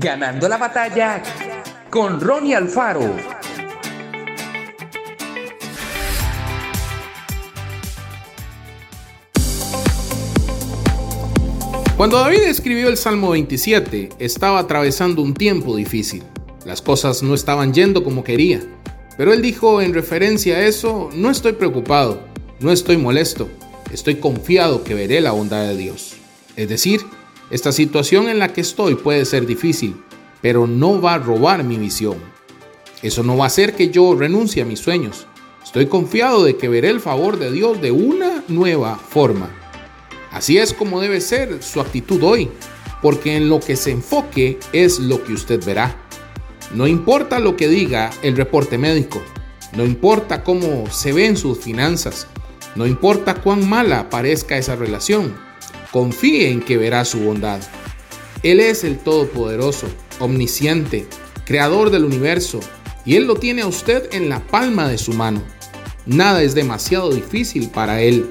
Ganando la batalla con Ronnie Alfaro. Cuando David escribió el Salmo 27, estaba atravesando un tiempo difícil. Las cosas no estaban yendo como quería. Pero él dijo en referencia a eso, no estoy preocupado, no estoy molesto, estoy confiado que veré la bondad de Dios. Es decir, esta situación en la que estoy puede ser difícil, pero no va a robar mi visión. Eso no va a hacer que yo renuncie a mis sueños. Estoy confiado de que veré el favor de Dios de una nueva forma. Así es como debe ser su actitud hoy, porque en lo que se enfoque es lo que usted verá. No importa lo que diga el reporte médico, no importa cómo se ven sus finanzas, no importa cuán mala parezca esa relación, confíe en que verá su bondad. Él es el Todopoderoso, omnisciente, creador del universo, y Él lo tiene a usted en la palma de su mano. Nada es demasiado difícil para Él.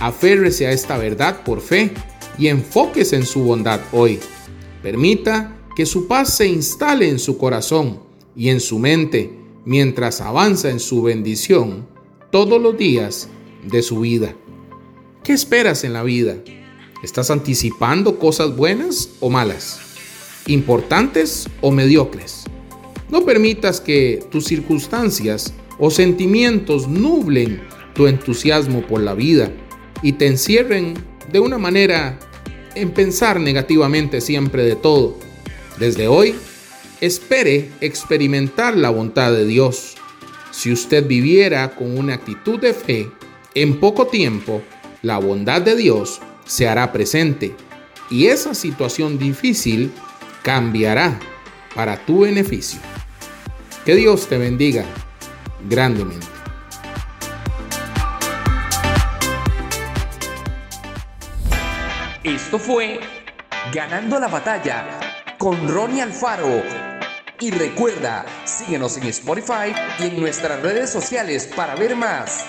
Aférrese a esta verdad por fe y enfóquese en su bondad hoy. Permita que su paz se instale en su corazón y en su mente mientras avanza en su bendición todos los días de su vida. ¿Qué esperas en la vida? ¿Estás anticipando cosas buenas o malas? ¿Importantes o mediocres? No permitas que tus circunstancias o sentimientos nublen tu entusiasmo por la vida y te encierren de una manera en pensar negativamente siempre de todo. Desde hoy, espere experimentar la bondad de Dios. Si usted viviera con una actitud de fe, en poco tiempo, la bondad de Dios se hará presente y esa situación difícil cambiará para tu beneficio. Que Dios te bendiga grandemente. Esto fue Ganando la batalla con Ronnie Alfaro. Y recuerda, síguenos en Spotify y en nuestras redes sociales para ver más.